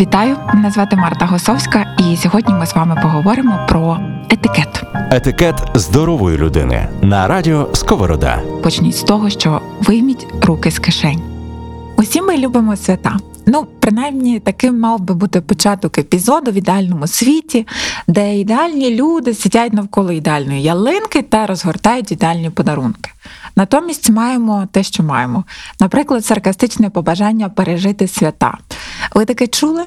Вітаю, мене звати Марта Госовська, і сьогодні ми з вами поговоримо про етикет. Етикет здорової людини на радіо Сковорода. Почніть з того, що вийміть руки з кишень. Усі ми любимо свята. Ну, принаймні, таким мав би бути початок епізоду в ідеальному світі, де ідеальні люди сидять навколо ідеальної ялинки та розгортають ідеальні подарунки. Натомість маємо те, що маємо. Наприклад, саркастичне побажання пережити свята. Ви таке чули?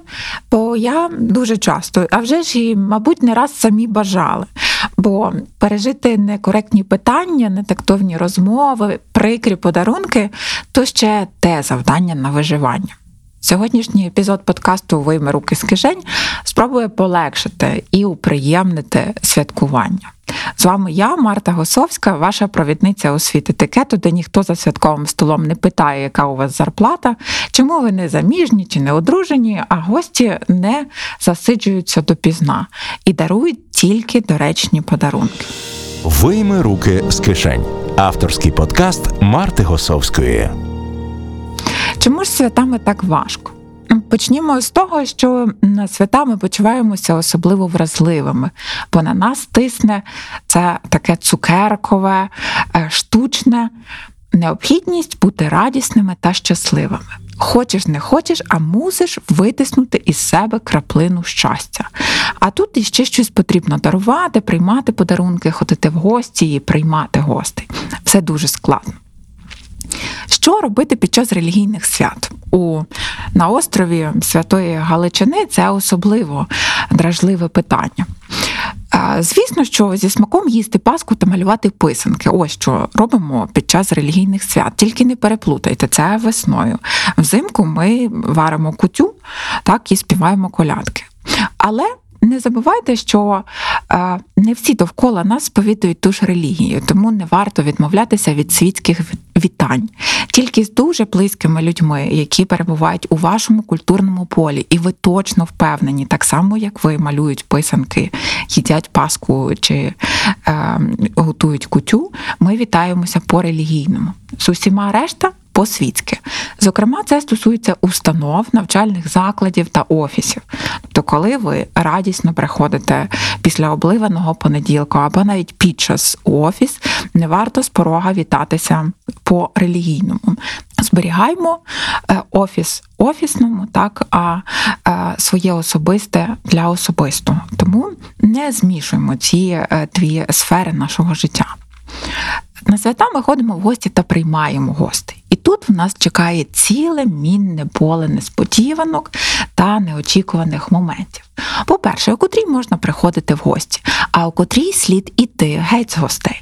Бо я дуже часто, а вже ж і, мабуть, не раз самі бажали. Бо пережити некоректні питання, нетактовні розмови, прикрі подарунки то ще те завдання на виживання. Сьогоднішній епізод подкасту Вийми руки з кишень спробує полегшити і уприємнити святкування. З вами я, Марта Госовська, ваша провідниця у світ етикету, де ніхто за святковим столом не питає, яка у вас зарплата, чому ви не заміжні чи не одружені, а гості не засиджуються допізна і дарують тільки доречні подарунки. Вийми руки з кишень. Авторський подкаст Марти Госовської. Чому ж святами так важко? Почнімо з того, що на свята ми почуваємося особливо вразливими, бо на нас тисне це таке цукеркове, е, штучне необхідність бути радісними та щасливими. Хочеш, не хочеш, а мусиш витиснути із себе краплину щастя. А тут іще щось потрібно дарувати, приймати подарунки, ходити в гості і приймати гостей. Все дуже складно. Що робити під час релігійних свят? У на острові Святої Галичини це особливо дражливе питання. Звісно, що зі смаком їсти паску та малювати писанки. Ось що робимо під час релігійних свят. Тільки не переплутайте це весною. Взимку ми варимо кутю, так і співаємо колядки. Але не забувайте, що е, не всі довкола нас сповідують ту ж релігію, тому не варто відмовлятися від світських вітань, тільки з дуже близькими людьми, які перебувають у вашому культурному полі, і ви точно впевнені, так само як ви малюють писанки, їдять паску чи е, готують кутю. Ми вітаємося по релігійному. З усіма решта по-світськи. Зокрема, це стосується установ, навчальних закладів та офісів. Тобто, коли ви радісно приходите після обливаного понеділка або навіть під час у офіс, не варто з порога вітатися по релігійному. Зберігаймо е, офіс офісному, так а е, своє особисте для особистого. Тому не змішуємо ці е, дві сфери нашого життя. На свята ми ходимо в гості та приймаємо гостей. Тут в нас чекає ціле мінне поле несподіванок та неочікуваних моментів. По-перше, у котрій можна приходити в гості, а у котрій слід іти геть з гостей.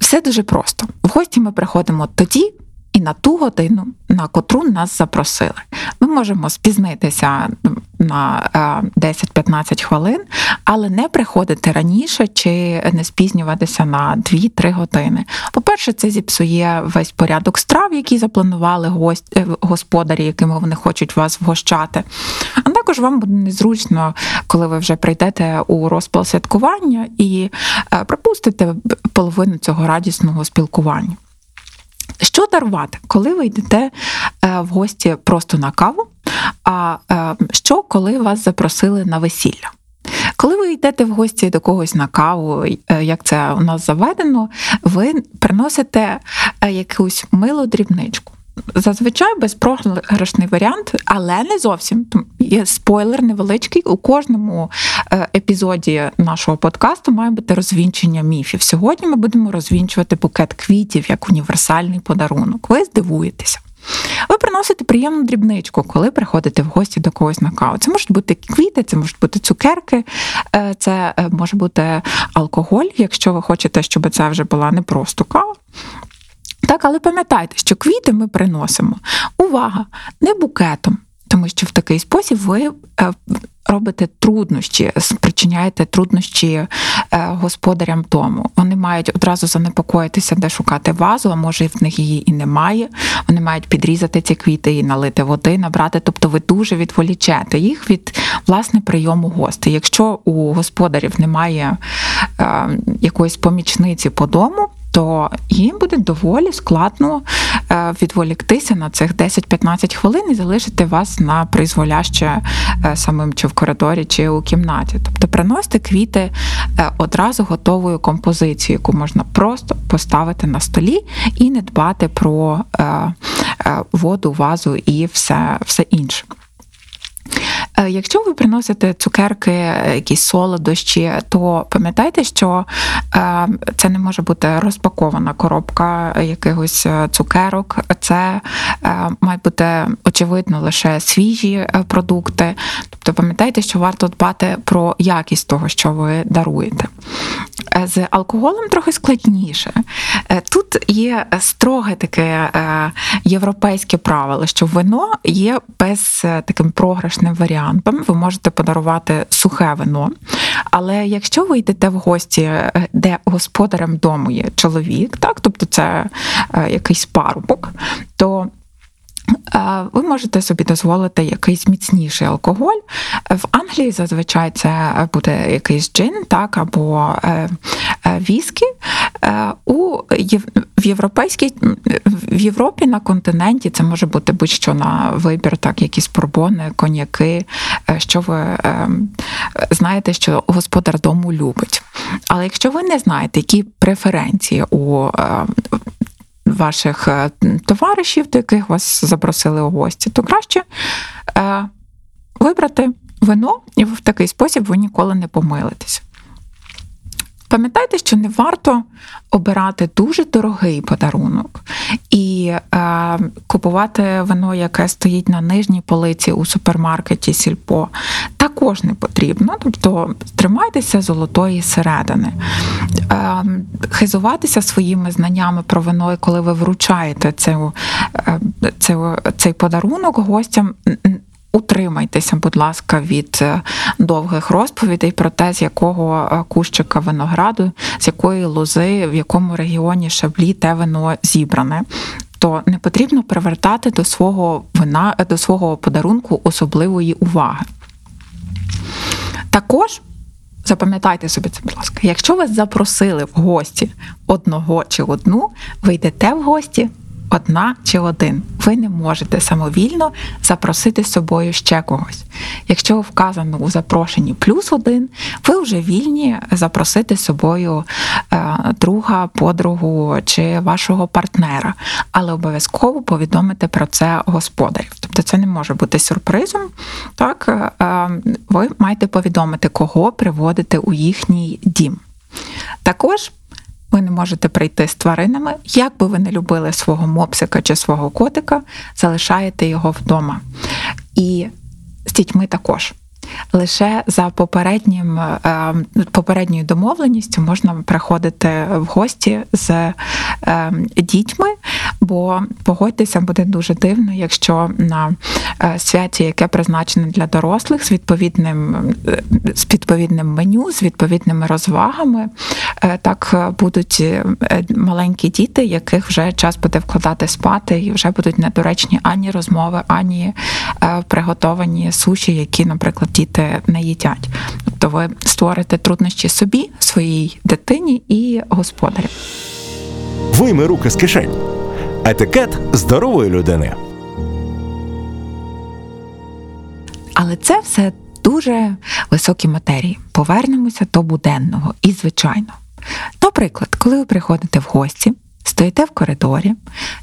Все дуже просто. В гості ми приходимо тоді, на ту годину, на котру нас запросили. Ми можемо спізнитися на 10-15 е, хвилин, але не приходити раніше чи не спізнюватися на 2-3 години. По-перше, це зіпсує весь порядок страв, які запланували гость, е, господарі, якими вони хочуть вас вгощати. А також вам буде незручно, коли ви вже прийдете у розпал святкування і е, пропустите половину цього радісного спілкування. Що дарувати, коли ви йдете е, в гості просто на каву? А е, що, коли вас запросили на весілля? Коли ви йдете в гості до когось на каву, е, як це у нас заведено, ви приносите якусь милу дрібничку. Зазвичай безпрограшний варіант, але не зовсім. Є спойлер невеличкий. У кожному е, епізоді нашого подкасту має бути розвінчення міфів. Сьогодні ми будемо розвінчувати букет квітів як універсальний подарунок. Ви здивуєтеся. Ви приносите приємну дрібничку, коли приходите в гості до когось на каву. Це можуть бути квіти, це можуть бути цукерки, е, це е, може бути алкоголь, якщо ви хочете, щоб це вже була не просто кава. Так, але пам'ятайте, що квіти ми приносимо. Увага! Не букетом, тому що в такий спосіб ви е, робите труднощі, спричиняєте труднощі е, господарям дому. Вони мають одразу занепокоїтися, де шукати вазу, а може в них її і немає. Вони мають підрізати ці квіти і налити води, набрати. Тобто ви дуже відволічете їх від власне прийому гостей. Якщо у господарів немає е, якоїсь помічниці по дому то їм буде доволі складно е, відволіктися на цих 10-15 хвилин і залишити вас на призволяще е, самим чи в коридорі, чи у кімнаті. Тобто приносите квіти е, одразу готовою композицією, яку можна просто поставити на столі і не дбати про воду, вазу і все, все інше. Е, якщо ви приносите цукерки, е, якісь солодощі, то пам'ятайте, що е, це не може бути розпакована коробка якихось цукерок. Це має бути очевидно лише свіжі продукти. Тобто пам'ятайте, що варто дбати про якість того, що ви даруєте. З алкоголем трохи складніше. Тут є строге таке європейське правило, що вино є без таким програшним варіантом варіантом. Ви можете подарувати сухе вино. Але якщо ви йдете в гості, е, де господарем дому є чоловік, так, тобто це е, якийсь парубок, то ви можете собі дозволити якийсь міцніший алкоголь. В Англії зазвичай це буде якийсь джин, так, або е, е, віскі. Е, у в європейській в Європі на континенті це може бути будь-що на вибір, так, якісь пробони, коньяки, що ви знаєте, що господар дому любить. Але якщо ви не знаєте, які преференції у ваших е, товаришів, до яких вас запросили у гості, то краще е, вибрати вино, і в такий спосіб ви ніколи не помилитесь. Пам'ятайте, що не варто обирати дуже дорогий подарунок і е, купувати вино, яке стоїть на нижній полиці у супермаркеті Сільпо, також не потрібно. Тобто тримайтеся золотої середини. Е, хизуватися своїми знаннями про вино, коли ви вручаєте цю, е, цю, цей подарунок гостям. Утримайтеся, будь ласка, від е, довгих розповідей про те, з якого е, кущика винограду, з якої лози, в якому регіоні шаблі те вино зібране. То не потрібно привертати до свого вина, до свого подарунку особливої уваги. Також запам'ятайте собі це, будь ласка, якщо вас запросили в гості одного чи одну, ви йдете в гості одна чи один. Ви не можете самовільно запросити з собою ще когось. Якщо вказано у запрошенні плюс один, ви вже вільні запросити з собою е, друга, подругу чи вашого партнера, але обов'язково повідомити про це господарів. Тобто це не може бути сюрпризом. Так, е, ви маєте повідомити, кого приводити у їхній дім. Також ви не можете прийти з тваринами. Як би ви не любили свого мопсика чи свого котика, залишаєте його вдома. І з дітьми також. Лише за попереднім е, попередньою домовленістю можна приходити в гості з е, дітьми, бо погодьтеся, буде дуже дивно, якщо на е, святі, яке призначене для дорослих, з відповідним з відповідним меню, з відповідними розвагами, так будуть маленькі діти, яких вже час буде вкладати спати, і вже будуть недоречні ані розмови, ані приготовані суші, які, наприклад, діти не їдять. Тобто ви створите труднощі собі, своїй дитині і господарю. Вийми руки з кишень. Етикет здорової людини. Але це все дуже високі матерії. Повернемося до буденного і звичайно. Наприклад, коли ви приходите в гості, стоїте в коридорі,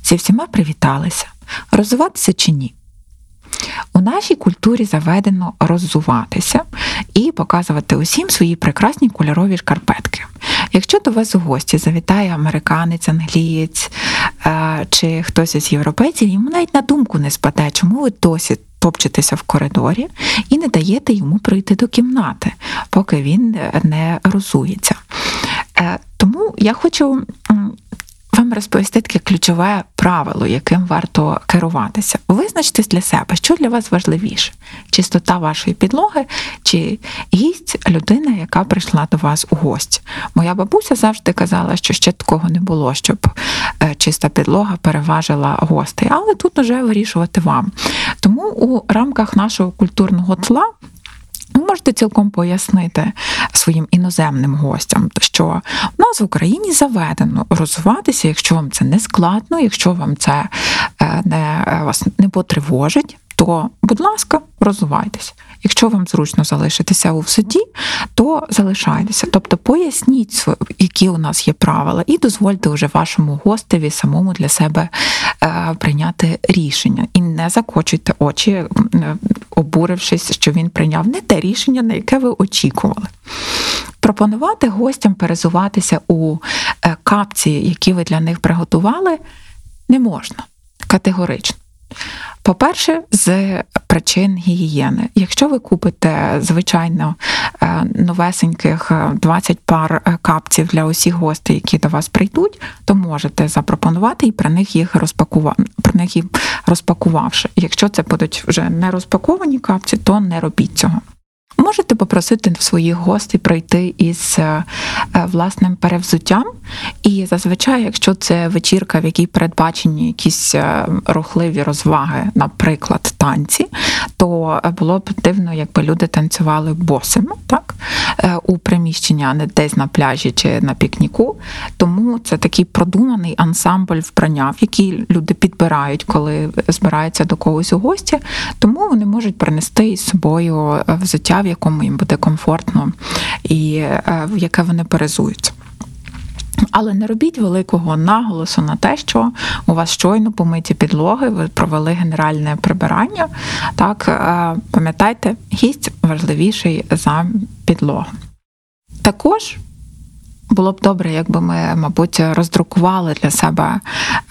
зі всіма привіталися, розвиватися чи ні. У нашій культурі заведено роззуватися і показувати усім свої прекрасні кольорові шкарпетки. Якщо до вас у гості завітає американець, англієць е, чи хтось із європейців, йому навіть на думку не спаде, чому ви досі топчетеся в коридорі і не даєте йому прийти до кімнати, поки він не розується. Е, тому я хочу вам розповісти таке ключове правило, яким варто керуватися. Визначте для себе, що для вас важливіше: чистота вашої підлоги, чи гість людина, яка прийшла до вас у гості. Моя бабуся завжди казала, що ще такого не було, щоб е, чиста підлога переважила гостей, але тут уже вирішувати вам. Тому у рамках нашого культурного тла. Ви можете цілком пояснити своїм іноземним гостям, що в нас в Україні заведено розвиватися, якщо вам це не складно, якщо вам це е, не, е, вас не потривожить, то, будь ласка, розвивайтеся. Якщо вам зручно залишитися у суді, то залишайтеся. Тобто поясніть, які у нас є правила, і дозвольте вже вашому гостеві самому для себе е, прийняти рішення. І не закочуйте очі, е, обурившись, що він прийняв не те рішення, на яке ви очікували. Пропонувати гостям перезуватися у е, капці, які ви для них приготували, не можна категорично. По-перше, з причин гігієни. Якщо ви купите, звичайно, е, новесеньких 20 пар е, капців для усіх гостей, які до вас прийдуть, то можете запропонувати і про них їх розпакувати, про них їх розпакувавши. Якщо це будуть вже не розпаковані капці, то не робіть цього. Можете попросити своїх гостей прийти із е, власним перевзуттям, і зазвичай, якщо це вечірка, в якій передбачені якісь е, рухливі розваги, наприклад, танці, то було б дивно, якби люди танцювали босими, так? е, у приміщення, а не десь на пляжі чи на пікніку. Тому це такий продуманий ансамбль вбрання, в який люди підбирають, коли збираються до когось у гості, тому вони можуть принести із собою взуття в якому їм буде комфортно і е, в яке вони перезуються. Але не робіть великого наголосу на те, що у вас щойно помиті підлоги, ви провели генеральне прибирання. Так, е, пам'ятайте, гість важливіший за підлогу. Також було б добре, якби ми, мабуть, роздрукували для себе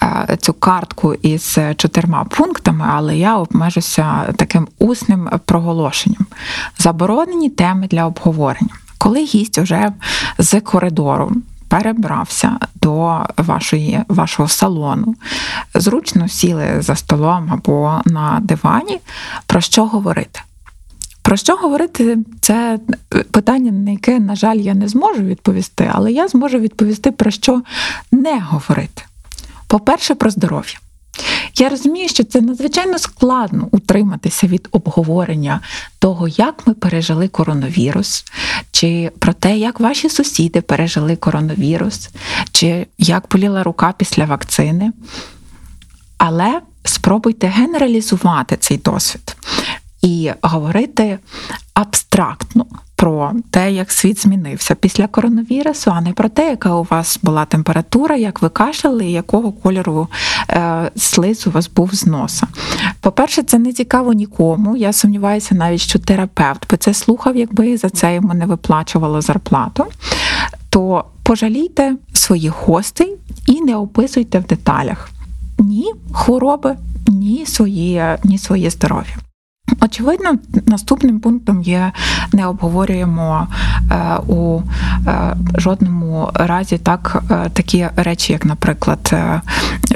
е, цю картку із чотирма пунктами, але я обмежуся таким усним проголошенням. Заборонені теми для обговорення. Коли гість уже з коридору перебрався до вашої, вашого салону, зручно сіли за столом або на дивані, про що говорити? Про що говорити? Це питання, на яке, на жаль, я не зможу відповісти, але я зможу відповісти, про що не говорити. По-перше, про здоров'я. Я розумію, що це надзвичайно складно утриматися від обговорення того, як ми пережили коронавірус, чи про те, як ваші сусіди пережили коронавірус, чи як боліла рука після вакцини. Але спробуйте генералізувати цей досвід і говорити абстрактно про те, як світ змінився після коронавірусу, а не про те, яка у вас була температура, як ви кашляли, і якого кольору е, слиз у вас був з носа. По-перше, це не цікаво нікому. Я сумніваюся, навіть що терапевт би це слухав, якби за це йому не виплачувало зарплату. То пожалійте своїх гостей і не описуйте в деталях ні хвороби, ні своє, ні своє здоров'я. Очевидно, наступним пунктом є не обговорюємо е, у е, жодному разі так е, такі речі, як, наприклад,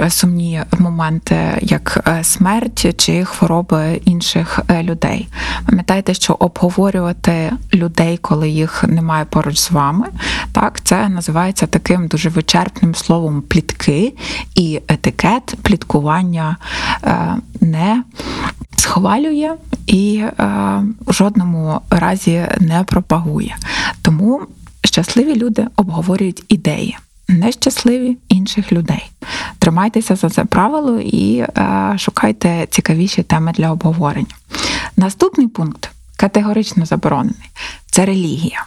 сумні моменти, як смерть чи хвороби інших людей. Пам'ятайте, що обговорювати людей, коли їх немає поруч з вами, так це називається таким дуже вичерпним словом плітки і етикет пліткування не схвалює і е, в жодному разі не пропагує. Тому щасливі люди обговорюють ідеї. Нещасливі інших людей. Тримайтеся за це правило і е, шукайте цікавіші теми для обговорення. Наступний пункт категорично заборонений це релігія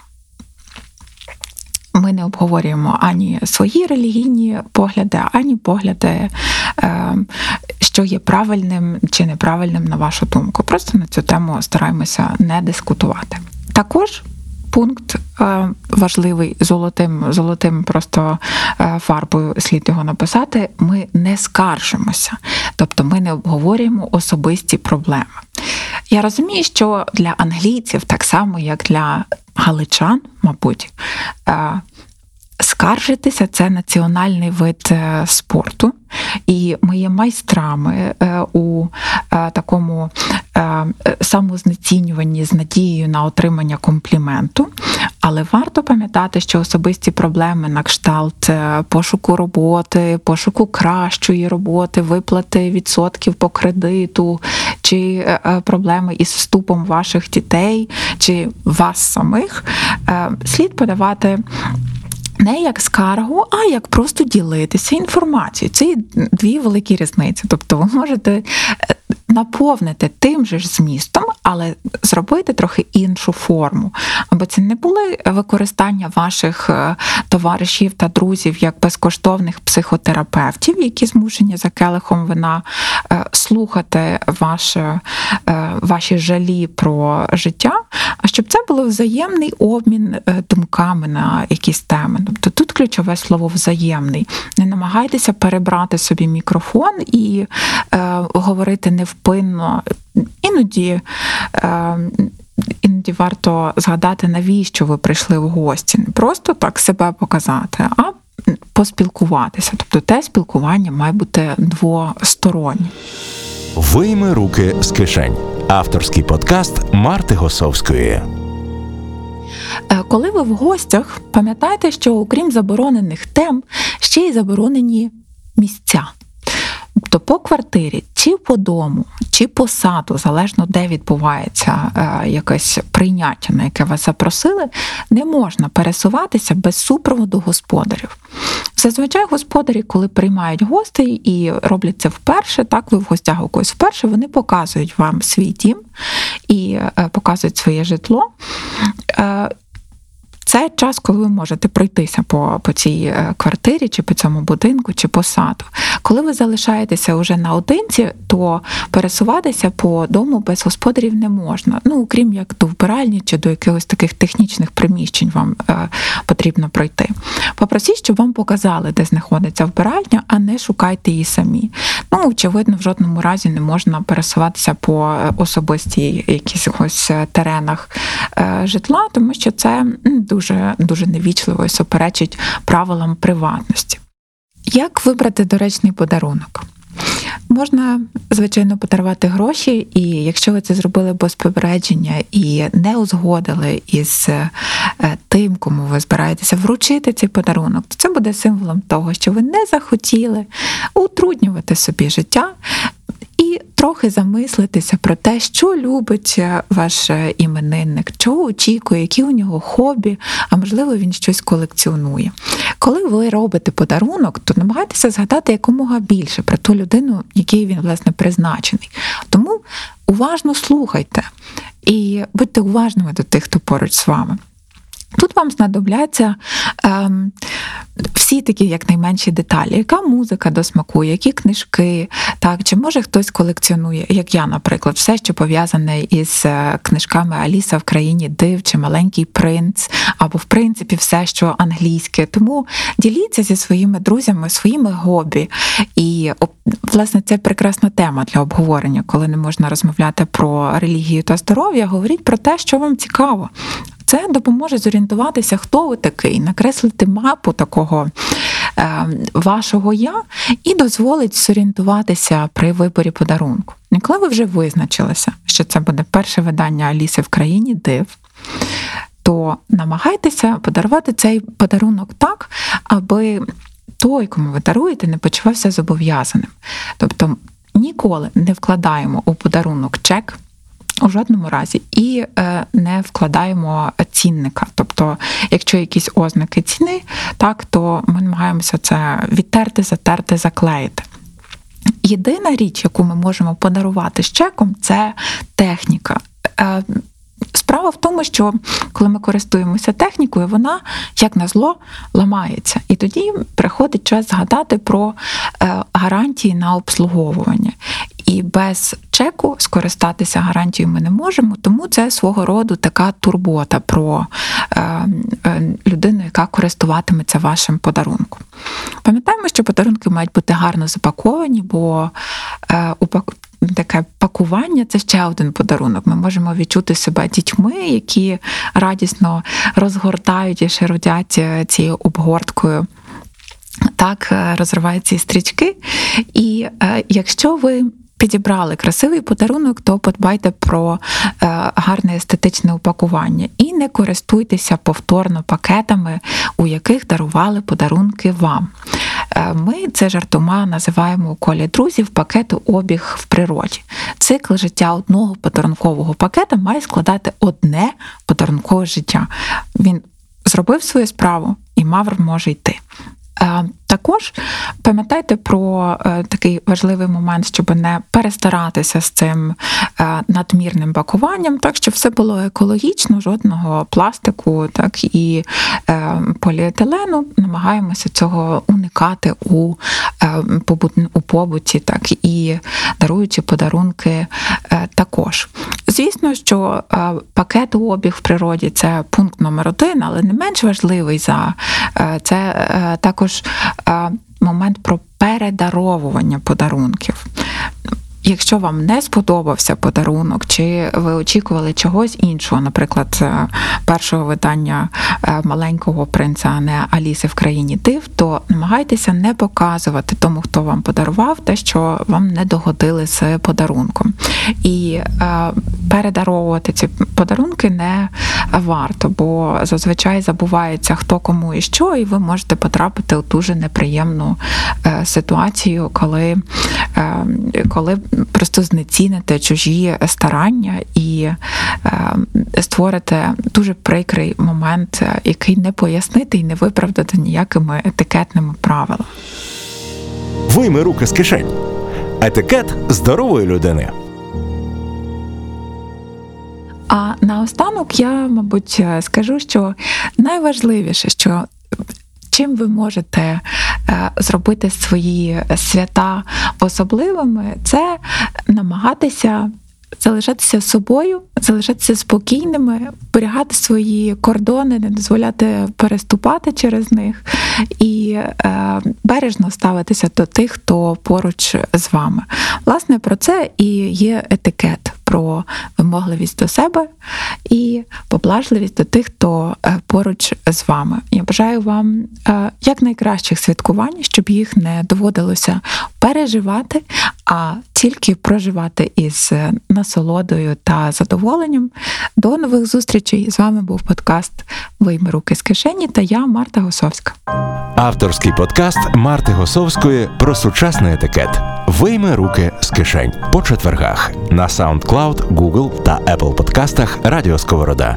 ми не обговорюємо ані свої релігійні погляди, ані погляди, е, що є правильним чи неправильним на вашу думку. Просто на цю тему стараємося не дискутувати. Також. Пункт е, важливий золотим, золотим просто е, фарбою слід його написати. Ми не скаржимося, тобто ми не обговорюємо особисті проблеми. Я розумію, що для англійців, так само як для галичан, мабуть, Скаржитися це національний вид е, спорту, і ми є майстрами е, у е, такому самознецінюванні з надією на отримання компліменту. Але варто пам'ятати, що особисті проблеми на кшталт пошуку роботи, пошуку кращої роботи, виплати відсотків по кредиту, чи проблеми із вступом ваших дітей, чи вас самих, слід подавати не як скаргу, а як просто ділитися інформацією. Це дві великі різниці. Тобто ви можете е, наповнити тим же ж змістом, але зробити трохи іншу форму. Або це не були використання ваших е, товаришів та друзів як безкоштовних психотерапевтів, які змушені за келихом вина е, слухати ваше, е, ваші жалі про життя, а щоб це було взаємний обмін думками на якісь теми. Тобто тут ключове слово взаємний. Не намагайтеся перебрати собі мікрофон і говорити невпинно. Іноді. Е, Іноді варто згадати, навіщо ви прийшли в гості. Не просто так себе показати, а поспілкуватися. Тобто те спілкування має бути двостороннє. Вийми руки з кишень. Авторський подкаст Марти Госовської. Е, Коли ви в гостях, пам'ятайте, що окрім заборонених тем, ще й заборонені місця. Тобто по квартирі, чи по дому, чи по саду, залежно де відбувається е, якесь прийняття, на яке вас запросили, не можна пересуватися без супроводу господарів. Зазвичай господарі, коли приймають гостей і роблять це вперше, так ви в гостях у когось вперше, вони показують вам свій дім і е, показують своє житло. Це час, коли ви можете пройтися по, по цій е, квартирі, чи по цьому будинку, чи по саду. Коли ви залишаєтеся уже наодинці, то пересуватися по дому без господарів не можна. Ну, окрім як до вбиральні чи до якихось таких технічних приміщень вам е, потрібно пройти. Попросіть, щоб вам показали, де знаходиться вбиральня, а не шукайте її самі. Ну, очевидно, в жодному разі не можна пересуватися по е, особистій якихось е, теренах е, житла, тому що це м, дуже, дуже невічливо і суперечить правилам приватності. Як вибрати доречний подарунок? Можна, звичайно, подарувати гроші, і якщо ви це зробили без попередження і не узгодили із е, тим, кому ви збираєтеся вручити цей подарунок, то це буде символом того, що ви не захотіли утруднювати собі життя. Трохи замислитися про те, що любить е, ваш е, іменинник, чого очікує, які у нього хобі, а можливо, він щось колекціонує. Коли ви робите подарунок, то намагайтеся згадати якомога більше про ту людину, якій він власне призначений. Тому уважно слухайте і будьте уважними до тих, хто поруч з вами. Тут вам знадобляться ем, всі такі як найменші деталі, яка музика до смаку, які книжки, так, чи може хтось колекціонує, як я, наприклад, все, що пов'язане із е, книжками Аліса в країні див чи Маленький принц, або в принципі все, що англійське. Тому діліться зі своїми друзями, своїми хобі. І власне це прекрасна тема для обговорення, коли не можна розмовляти про релігію та здоров'я. Говоріть про те, що вам цікаво. Це допоможе зорієнтуватися, хто ви такий, накреслити мапу такого е, вашого я і дозволить зорієнтуватися при виборі подарунку. І коли ви вже визначилися, що це буде перше видання Аліси в країні див, то намагайтеся подарувати цей подарунок так, аби той, кому ви даруєте, не почувався зобов'язаним. Тобто ніколи не вкладаємо у подарунок чек. У жодному разі і е, не вкладаємо цінника. Тобто, якщо якісь ознаки ціни, так то ми намагаємося це відтерти, затерти, заклеїти. Єдина річ, яку ми можемо подарувати з чеком, це техніка. Е, Справа в тому, що коли ми користуємося технікою, вона, як на зло, ламається. І тоді приходить час згадати про е, гарантії на обслуговування. І без чеку скористатися гарантією ми не можемо, тому це свого роду така турбота про е, е, людину, яка користуватиметься вашим подарунком. Пам'ятаємо, що подарунки мають бути гарно запаковані, бо е, таке пакування це ще один подарунок. Ми можемо відчути себе дітьми, які радісно розгортають і широдять цією обгорткою. Так е, розривають ці стрічки. І е, якщо ви підібрали красивий подарунок, то подбайте про е, гарне естетичне упакування і не користуйтеся повторно пакетами, у яких дарували подарунки вам. Е, Ми це жартома називаємо у колі друзів пакету обіг в природі. Цикл життя одного подарункового пакета має складати одне подарункове життя. Він зробив свою справу і мавр може йти. Також пам'ятайте про е, такий важливий момент, щоб не перестаратися з цим е, надмірним пакуванням, так щоб все було екологічно, жодного пластику, так і е, поліетилену. Намагаємося цього уникати у, у побуті, так і даруючи подарунки також. Звісно, що е, пакетообіг в природі це пункт номер один, але не менш важливий за це також момент про передаровування подарунків. Якщо вам не сподобався подарунок, чи ви очікували чогось іншого, наприклад, е, першого видання е, маленького принца, не Аліси в країні див, то намагайтеся не показувати тому, хто вам подарував, те, що вам не догодили з подарунком. І е, передаровувати ці подарунки не варто, бо зазвичай забувається хто кому і що, і ви можете потрапити у дуже неприємну ситуацію, коли, коли просто знеціните чужі старання і е, створите дуже прикрий момент, е, який не пояснити і не виправдати ніякими етикетними правилами. Вийми руки з кишень. Етикет здорової людини. А наостанок я, мабуть, е, скажу, що найважливіше, що чим ви можете зробити свої свята особливими, це намагатися. Залишатися собою, залишатися спокійними, зберігати свої кордони, не дозволяти переступати через них і е, бережно ставитися до тих, хто поруч з вами. Власне, про це і є етикет про вимогливість до себе і поблажливість до тих, хто е, поруч з вами. Я бажаю вам е, якнайкращих святкувань, щоб їх не доводилося переживати, а тільки проживати із е, насолодою та задоволенням. До нових зустрічей! З вами був подкаст Вийми руки з кишені та я, Марта Госовська. Авторський подкаст Марти Госовської про сучасний етикет. Вийми руки з кишень по четвергах на SoundCloud, Google та Apple подкастах Радіо Сковорода.